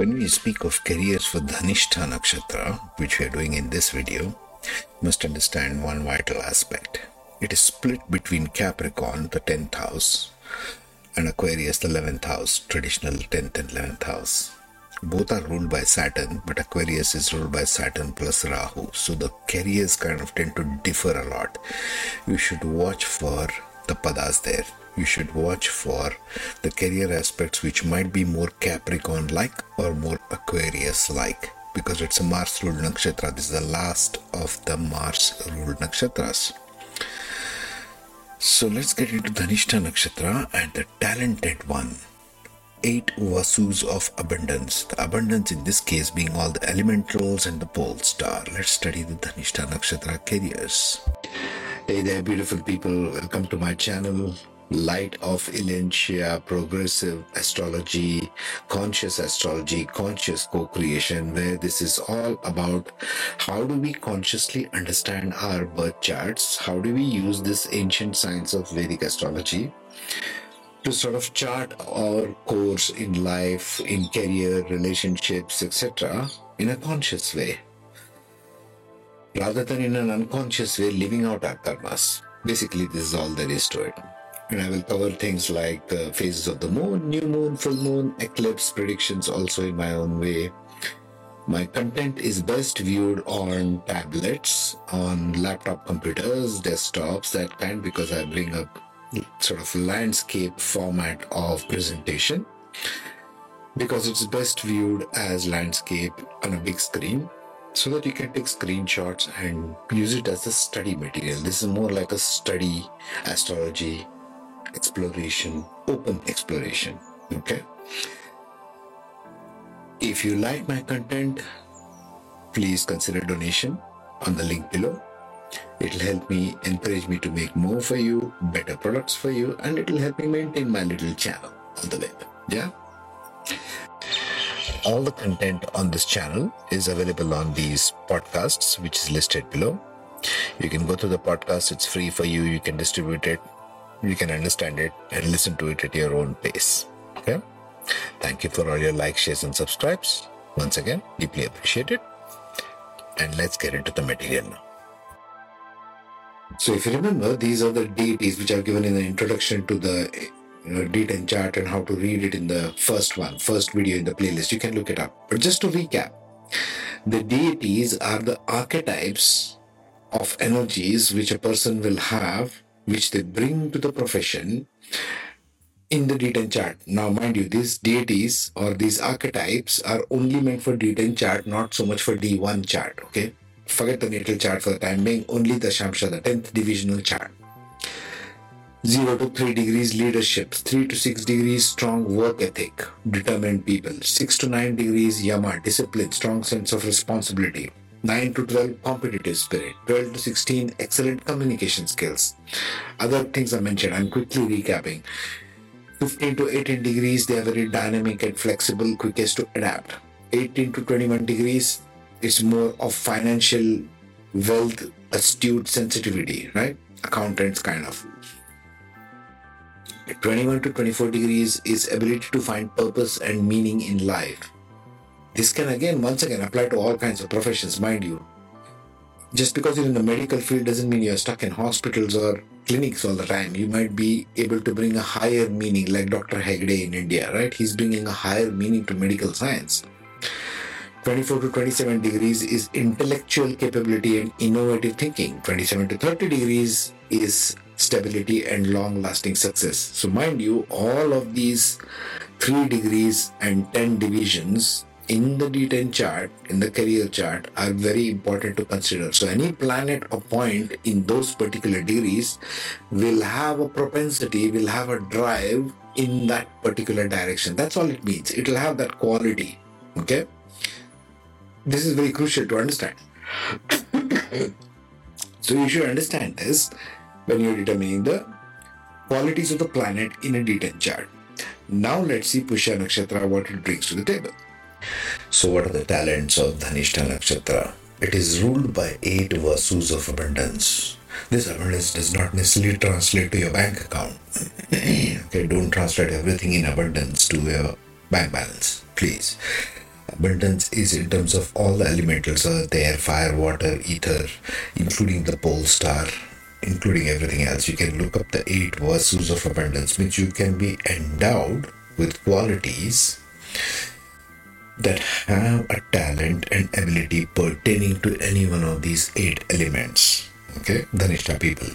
When we speak of careers for Dhanishta Nakshatra, which we are doing in this video, you must understand one vital aspect. It is split between Capricorn, the 10th house, and Aquarius, the 11th house, traditional 10th and 11th house. Both are ruled by Saturn, but Aquarius is ruled by Saturn plus Rahu. So the careers kind of tend to differ a lot. You should watch for the padas there you should watch for the career aspects which might be more Capricorn like or more Aquarius like because it's a Mars ruled nakshatra. This is the last of the Mars ruled nakshatras. So let's get into Dhanishta nakshatra and the talented one. Eight vasus of abundance. The abundance in this case being all the elementals and the pole star. Let's study the Dhanishta nakshatra careers. Hey there, beautiful people. Welcome to my channel light of Ilentia, progressive astrology, conscious astrology, conscious co-creation, where this is all about how do we consciously understand our birth charts? How do we use this ancient science of Vedic astrology? To sort of chart our course in life, in career, relationships, etc., in a conscious way, rather than in an unconscious way, living out our karmas. Basically, this is all there is to it and I will cover things like the phases of the moon, new moon, full moon, eclipse predictions also in my own way. My content is best viewed on tablets, on laptop computers, desktops, that kind, because I bring up sort of landscape format of presentation. Because it's best viewed as landscape on a big screen so that you can take screenshots and use it as a study material. This is more like a study astrology exploration, open exploration. Okay. If you like my content, please consider donation on the link below. It'll help me encourage me to make more for you, better products for you, and it'll help me maintain my little channel on the web. Yeah. All the content on this channel is available on these podcasts, which is listed below. You can go to the podcast, it's free for you. You can distribute it you can understand it and listen to it at your own pace. Okay? Thank you for all your likes, shares, and subscribes. Once again, deeply appreciated. And let's get into the material now. So, if you remember, these are the deities which are given in the introduction to the you know, D10 chart and how to read it in the first one, first video in the playlist. You can look it up. But just to recap, the deities are the archetypes of energies which a person will have which they bring to the profession in the D10 chart. Now, mind you, these deities or these archetypes are only meant for D10 chart, not so much for D1 chart. Okay, forget the natal chart for the time being. Only Dashamsha, the 10th divisional chart. 0 to 3 degrees leadership, 3 to 6 degrees strong work ethic, determined people, 6 to 9 degrees yama, discipline, strong sense of responsibility, 9 to 12 competitive spirit 12 to 16 excellent communication skills. Other things i mentioned i'm quickly recapping. 15 to 18 degrees they are very dynamic and flexible quickest to adapt. 18 to 21 degrees is more of financial wealth astute sensitivity right? Accountants kind of. 21 to 24 degrees is ability to find purpose and meaning in life this can again, once again, apply to all kinds of professions, mind you. Just because you're in the medical field doesn't mean you're stuck in hospitals or clinics all the time. You might be able to bring a higher meaning, like Dr. Hegde in India, right? He's bringing a higher meaning to medical science. 24 to 27 degrees is intellectual capability and innovative thinking. 27 to 30 degrees is stability and long lasting success. So, mind you, all of these 3 degrees and 10 divisions in the D10 chart, in the career chart, are very important to consider. So, any planet or point in those particular degrees will have a propensity, will have a drive in that particular direction. That's all it means. It will have that quality. Okay? This is very crucial to understand. so, you should understand this when you're determining the qualities of the planet in a D10 chart. Now, let's see Pushya Nakshatra, what it brings to the table. So, what are the talents of Dhanishta Nakshatra? It is ruled by eight vasus of abundance. This abundance does not necessarily translate to your bank account. okay, don't translate everything in abundance to your bank balance, please. Abundance is in terms of all the elementals air, fire, water, ether, including the pole star, including everything else. You can look up the eight vasus of abundance, which you can be endowed with qualities that have a talent and ability pertaining to any one of these eight elements. Okay, Dhanishta people.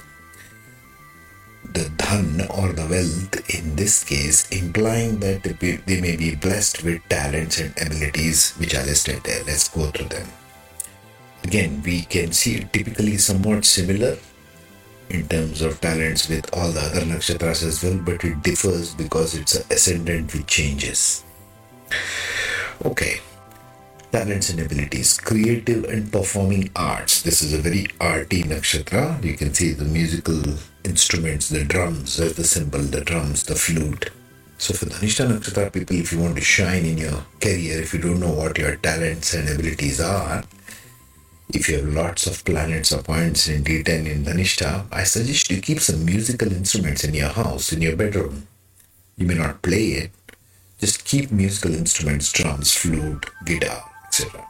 The dhan or the wealth in this case implying that they may be blessed with talents and abilities which I listed there. Let's go through them. Again, we can see typically somewhat similar in terms of talents with all the other nakshatras as well, but it differs because it's an ascendant which changes. Okay, talents and abilities, creative and performing arts. This is a very arty nakshatra. You can see the musical instruments, the drums, the cymbal, the drums, the flute. So for Dhanishta Nakshatra people, if you want to shine in your career, if you don't know what your talents and abilities are, if you have lots of planets or points in D10 in Dhanishta, I suggest you keep some musical instruments in your house, in your bedroom. You may not play it, just keep musical instruments, drums, flute, guitar, etc.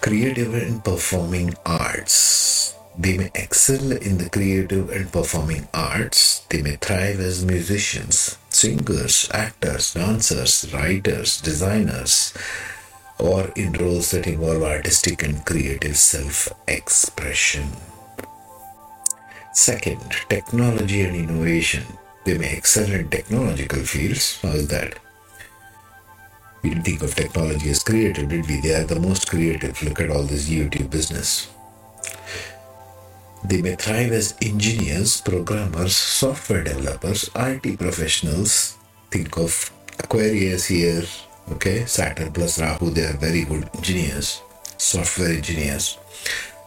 Creative and performing arts. They may excel in the creative and performing arts. They may thrive as musicians, singers, actors, dancers, writers, designers, or in roles that involve artistic and creative self expression. Second, technology and innovation. They may excel in technological fields. How is that? We think of technology as creative, did we? They are the most creative. Look at all this YouTube business. They may thrive as engineers, programmers, software developers, IT professionals. Think of Aquarius here, okay saturn plus rahu they are very good engineers software engineers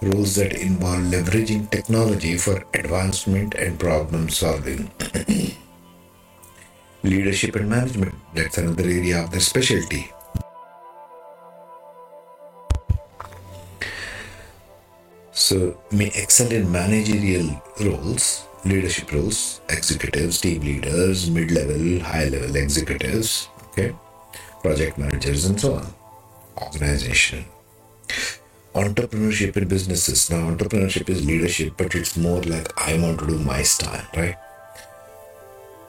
roles that involve leveraging technology for advancement and problem solving leadership and management that's another area of their specialty so may excel in managerial roles leadership roles executives team leaders mid-level high level executives okay project managers, and so on. Organization. Entrepreneurship in businesses. Now, entrepreneurship is leadership, but it's more like I want to do my style, right?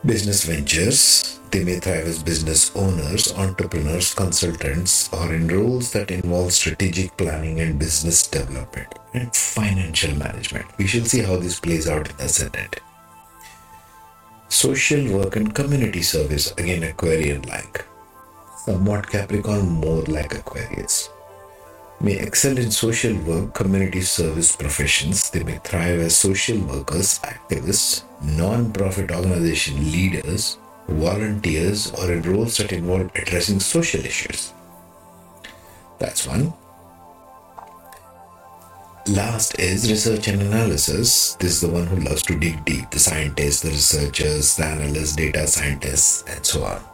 Business ventures. They may thrive as business owners, entrepreneurs, consultants, or in roles that involve strategic planning and business development and financial management. We shall see how this plays out in the ascendant. Social work and community service, again Aquarian like somewhat Capricorn, more like Aquarius. May excel in social work, community service professions. They may thrive as social workers, activists, non profit organization leaders, volunteers, or in roles that involve addressing social issues. That's one. Last is research and analysis. This is the one who loves to dig deep the scientists, the researchers, the analysts, data scientists, and so on.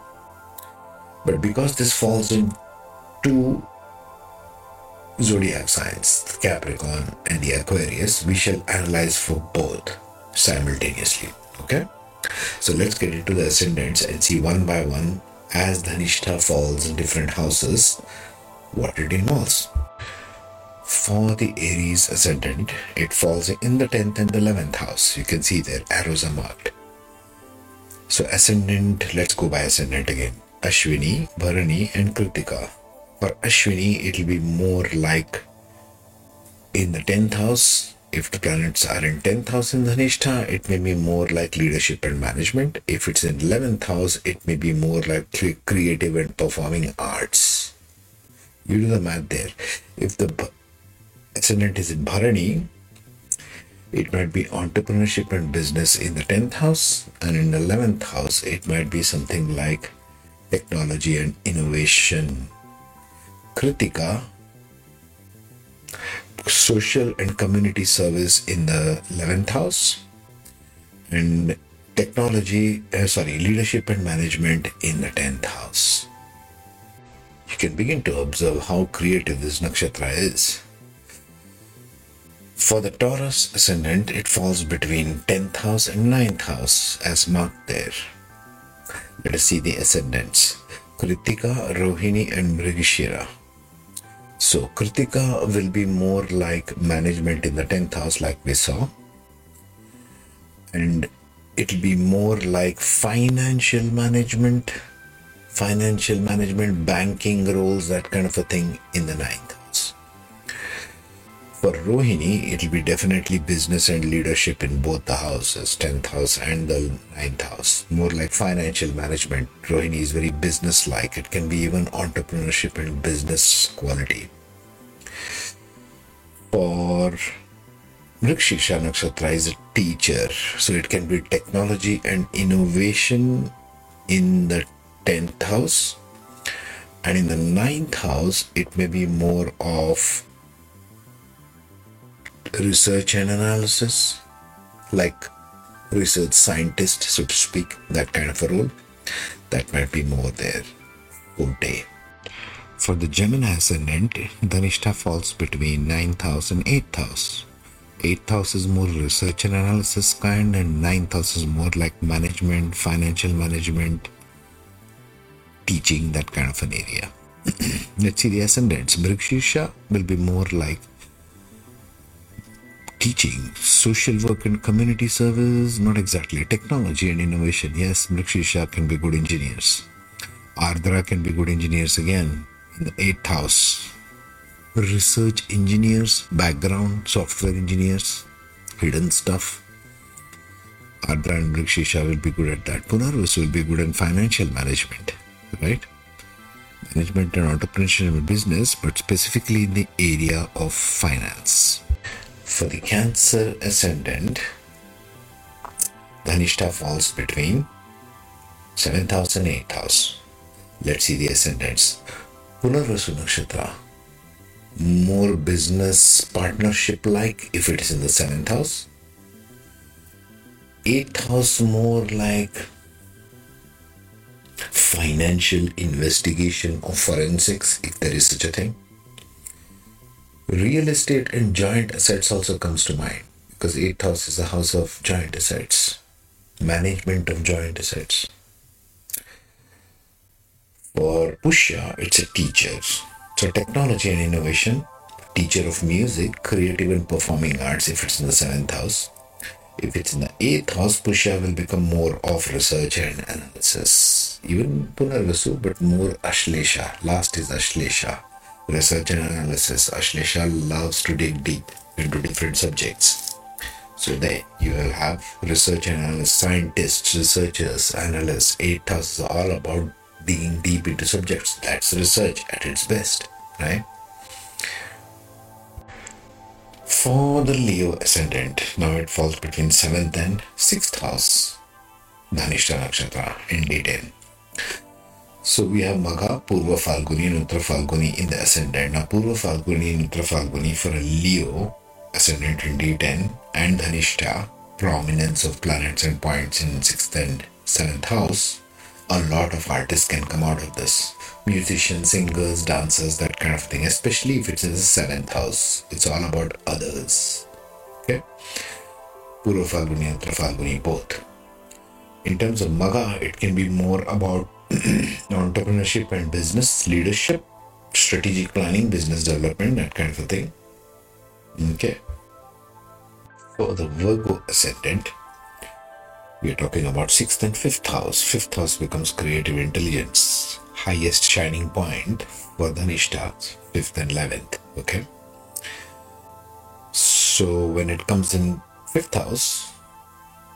But because this falls in two zodiac signs, Capricorn and the Aquarius, we shall analyze for both simultaneously. Okay? So let's get into the ascendants and see one by one as Dhanishta falls in different houses what it involves. For the Aries ascendant, it falls in the 10th and the 11th house. You can see their arrows are marked. So, ascendant, let's go by ascendant again. Ashwini, Bharani, and Kritika. For Ashwini, it will be more like in the 10th house. If the planets are in 10th house in Dhanishta, it may be more like leadership and management. If it's in 11th house, it may be more like creative and performing arts. You do the math there. If the ascendant is in Bharani, it might be entrepreneurship and business in the 10th house, and in the 11th house, it might be something like technology and innovation. Kritika, social and community service in the 11th house, and technology, uh, sorry, leadership and management in the 10th house. You can begin to observe how creative this nakshatra is. For the Taurus ascendant, it falls between 10th house and 9th house as marked there. Let us see the ascendants. Kritika, Rohini, and Mrigashira. So, Kritika will be more like management in the 10th house, like we saw. And it'll be more like financial management, financial management, banking roles, that kind of a thing in the ninth. For Rohini, it'll be definitely business and leadership in both the houses, 10th house and the ninth house. More like financial management. Rohini is very business like. It can be even entrepreneurship and business quality. For Mrigashira Nakshatra is a teacher, so it can be technology and innovation in the 10th house. And in the ninth house, it may be more of research and analysis, like research scientist, so to speak, that kind of a role. That might be more there. Forte. For the Gemini ascendant, Dhanishta falls between 9th house and 8th house. 8th house is more research and analysis kind, and 9th house is more like management, financial management, teaching, that kind of an area. Let's see the ascendants. Mrigashira will be more like teaching, social work and community service, not exactly. Technology and innovation, yes, Mrigashira can be good engineers. Ardra can be good engineers again in the eighth house. Research engineers, background, software engineers, hidden stuff. Ardra and Mrigashira will be good at that. Punarvas will be good in financial management, right? Management and entrepreneurship business, but specifically in the area of finance. For the Cancer ascendant, Dhanishta falls between 7th house and 8th house. Let's see the ascendants. Punarvasu Nakshatra, more business partnership like if it is in the 7th house. 8th house, more like financial investigation or forensics, if there is such a thing real estate and giant assets also comes to mind because eighth house is a house of giant assets management of giant assets. For pushya it's a teacher. So technology and innovation teacher of music creative and performing arts if it's in the seventh house. If it's in the eighth house pushya will become more of research and analysis. Even punarvasu but more ashlesha. Last is ashlesha research and analysis. Ashlesha loves to dig deep into different subjects. So there you will have research and analysts, scientists, researchers, analysts. Tasks are all about digging deep into subjects. That's research at its best, right? For the Leo ascendant, now it falls between seventh and sixth house. Dhanishta Nakshatra in detail. So we have Magha, Purva Falguni, and Uttra Falguni in the ascendant. Now Purva Falguni and Uttra Falguni for a Leo ascendant in D10 and Dhanishta, prominence of planets and points in 6th and 7th house, a lot of artists can come out of this. Musicians, singers, dancers, that kind of thing, especially if it's in the 7th house. It's all about others. Okay? Purva Falguni and Uttra Falguni both. In terms of Magha, it can be more about entrepreneurship and business leadership, strategic planning, business development, that kind of a thing. Okay. For the Virgo ascendant, we are talking about sixth and fifth house. Fifth house becomes creative intelligence, highest shining point for Dhanishta, fifth and eleventh. Okay. So when it comes in fifth house,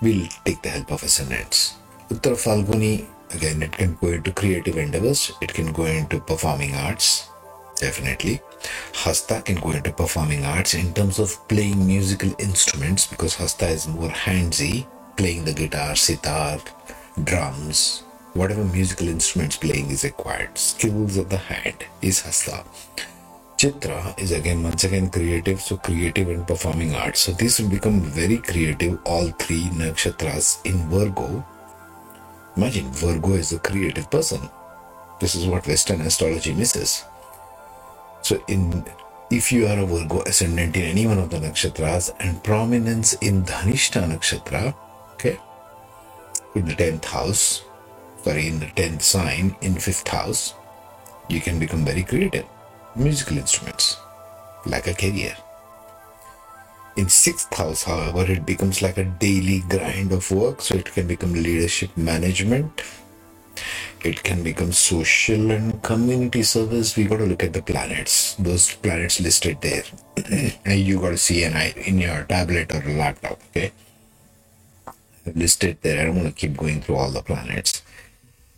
we'll take the help of ascendants. Uttara Falguni Again, it can go into creative endeavors, it can go into performing arts, definitely. Hasta can go into performing arts in terms of playing musical instruments because Hasta is more handsy, playing the guitar, sitar, drums, whatever musical instruments playing is required. Skills of the hand is Hasta. Chitra is again once again creative, so creative and performing arts. So these will become very creative, all three nakshatras in Virgo Imagine Virgo is a creative person. This is what Western astrology misses. So, in if you are a Virgo ascendant in any one of the nakshatras and prominence in Dhanishta nakshatra, okay, in the tenth house, sorry, in the 10th sign in 5th house, you can become very creative. Musical instruments, like a career. In 6th house, however, it becomes like a daily grind of work, so it can become leadership management. It can become social and community service. We got to look at the planets, those planets listed there. and you got to see an eye in your tablet or laptop, okay? listed there. I don't want to keep going through all the planets.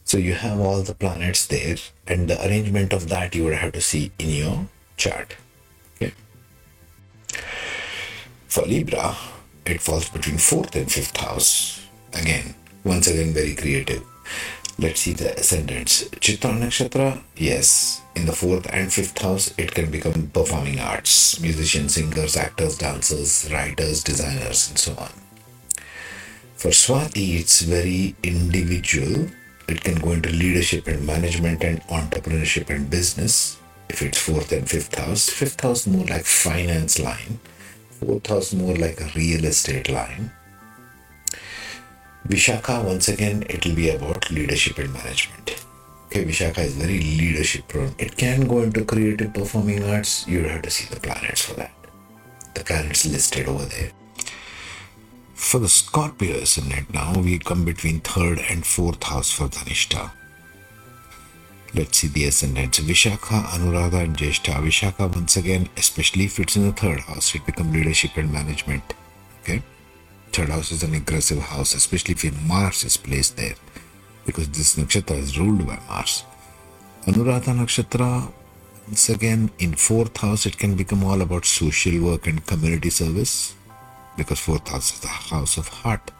So you have all the planets there, and the arrangement of that you would have to see in your chart. For Libra, it falls between fourth and fifth house. Again, once again, very creative. Let's see the ascendants. Chitra Nakshatra, yes. In the fourth and fifth house, it can become performing arts, musicians, singers, actors, dancers, writers, designers, and so on. For Swati, it's very individual it can go into leadership and management and entrepreneurship and business if it's fourth and fifth house. Fifth house more like finance line. Fourth house more like a real estate line. Vishaka, once again, it will be about leadership and management. Okay, Vishakha is very leadership prone. It can go into creative performing arts. You have to see the planets for that. The planets listed over there. For the Scorpio ascendant now, we come between third and fourth house for Dhanishta. Let's see the ascendants. Vishakha, Anuradha and Jeshta. Vishakha, once again, especially if it's in the third house, it becomes leadership and management. Okay? Third house is an aggressive house, especially if Mars is placed there. Because this nakshatra is ruled by Mars. Anuradha nakshatra, once again, in fourth house, it can become all about social work and community service because fourth house is the house of heart.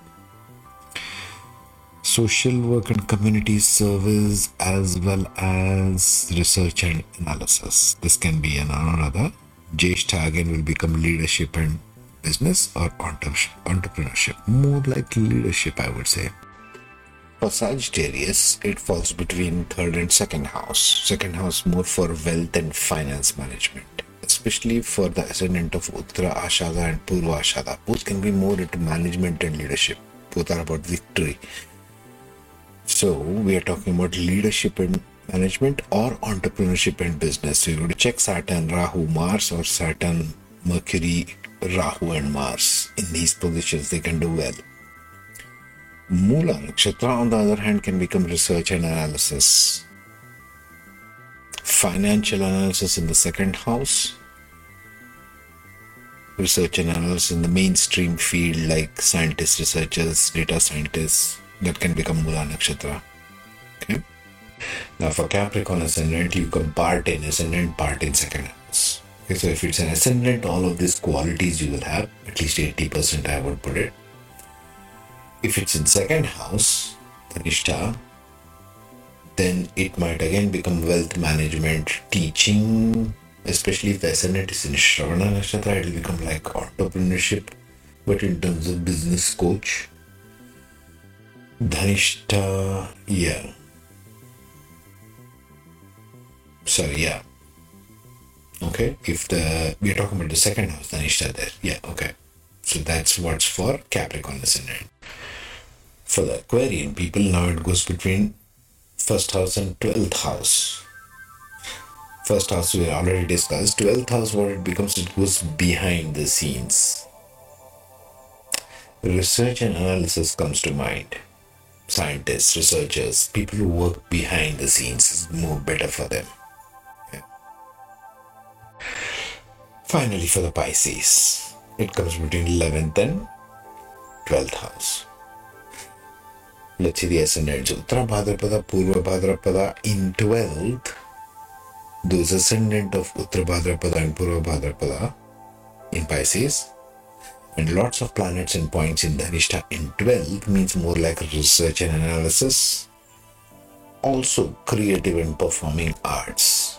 Social work and community service, as well as research and analysis. This can be an another. Jeshta again will become leadership and business or entrepreneurship. More like leadership, I would say. For Sagittarius, it falls between third and second house. Second house more for wealth and finance management especially for the ascendant of Uttara Ashada and Purva Ashada. Both can be more into management and leadership. Both are about victory. So we are talking about leadership and management or entrepreneurship and business. So you go to check Saturn, Rahu, Mars, or Saturn, Mercury, Rahu, and Mars. In these positions, they can do well. Mula Nakshatra, on the other hand, can become research and analysis financial analysis in the second house, research and analysis in the mainstream field like scientists, researchers, data scientists that can become Mula Nakshatra. Okay. Now for Capricorn ascendant, you can part in ascendant, part in second house. Okay, so if it's an ascendant, all of these qualities you will have, at least 80% I would put it. If it's in second house, Dhanishta, then it might again become wealth management, teaching, especially if the ascendant is in Shravana Nakshatra, it will become like entrepreneurship, but in terms of business coach. Dhanishta, yeah. Sorry, yeah. Okay, if the we're talking about the second house, Dhanishta there, yeah, okay. So that's what's for Capricorn ascendant. For the Aquarian people, now it goes between first house and 12th house. First house we already discussed. 12th house, what it becomes, it goes behind the scenes. Research and analysis comes to mind. Scientists, researchers, people who work behind the scenes is more better for them. Yeah. Finally, for the Pisces, it comes between 11th and 12th house. Let's see the ascendants. Uttara Bhadrapada, Purva Bhadrapada in 12th. Those ascendant of Uttara Bhadrapada and Purva Bhadrapada in Pisces. And lots of planets and points in Dhanishta in 12 means more like research and analysis. Also creative and performing arts.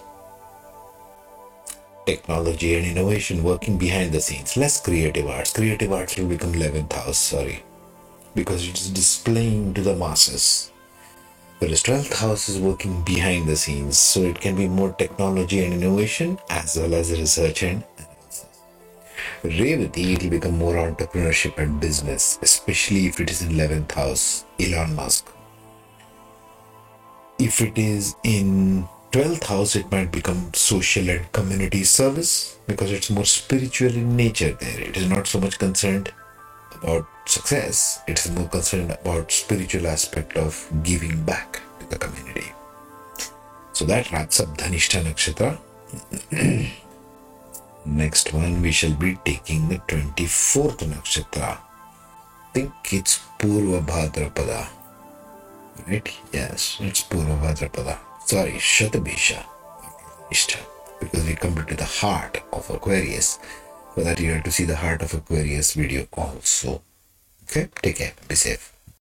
Technology and innovation working behind the scenes. Less creative arts. Creative arts will become 11th house, sorry because it is displaying to the masses. Whereas 12th house is working behind the scenes, so it can be more technology and innovation as well as research and. Revati, it will become more entrepreneurship and business, especially if it is in 11th house, Elon Musk. if it is in 12th house, it might become social and community service because it's more spiritual in nature there. It is not so much concerned about success, it is more concerned about spiritual aspect of giving back to the community. So that wraps up Dhanishta Nakshatra. Next one, we shall be taking the 24th Nakshatra. Think it's Purva Bhadrapada. Right? Yes, it's Purva Bhadrapada. Sorry, Shatabisha. Because we come to the heart of Aquarius. For that, you have to see the heart of Aquarius video also. Okay, take care, be safe.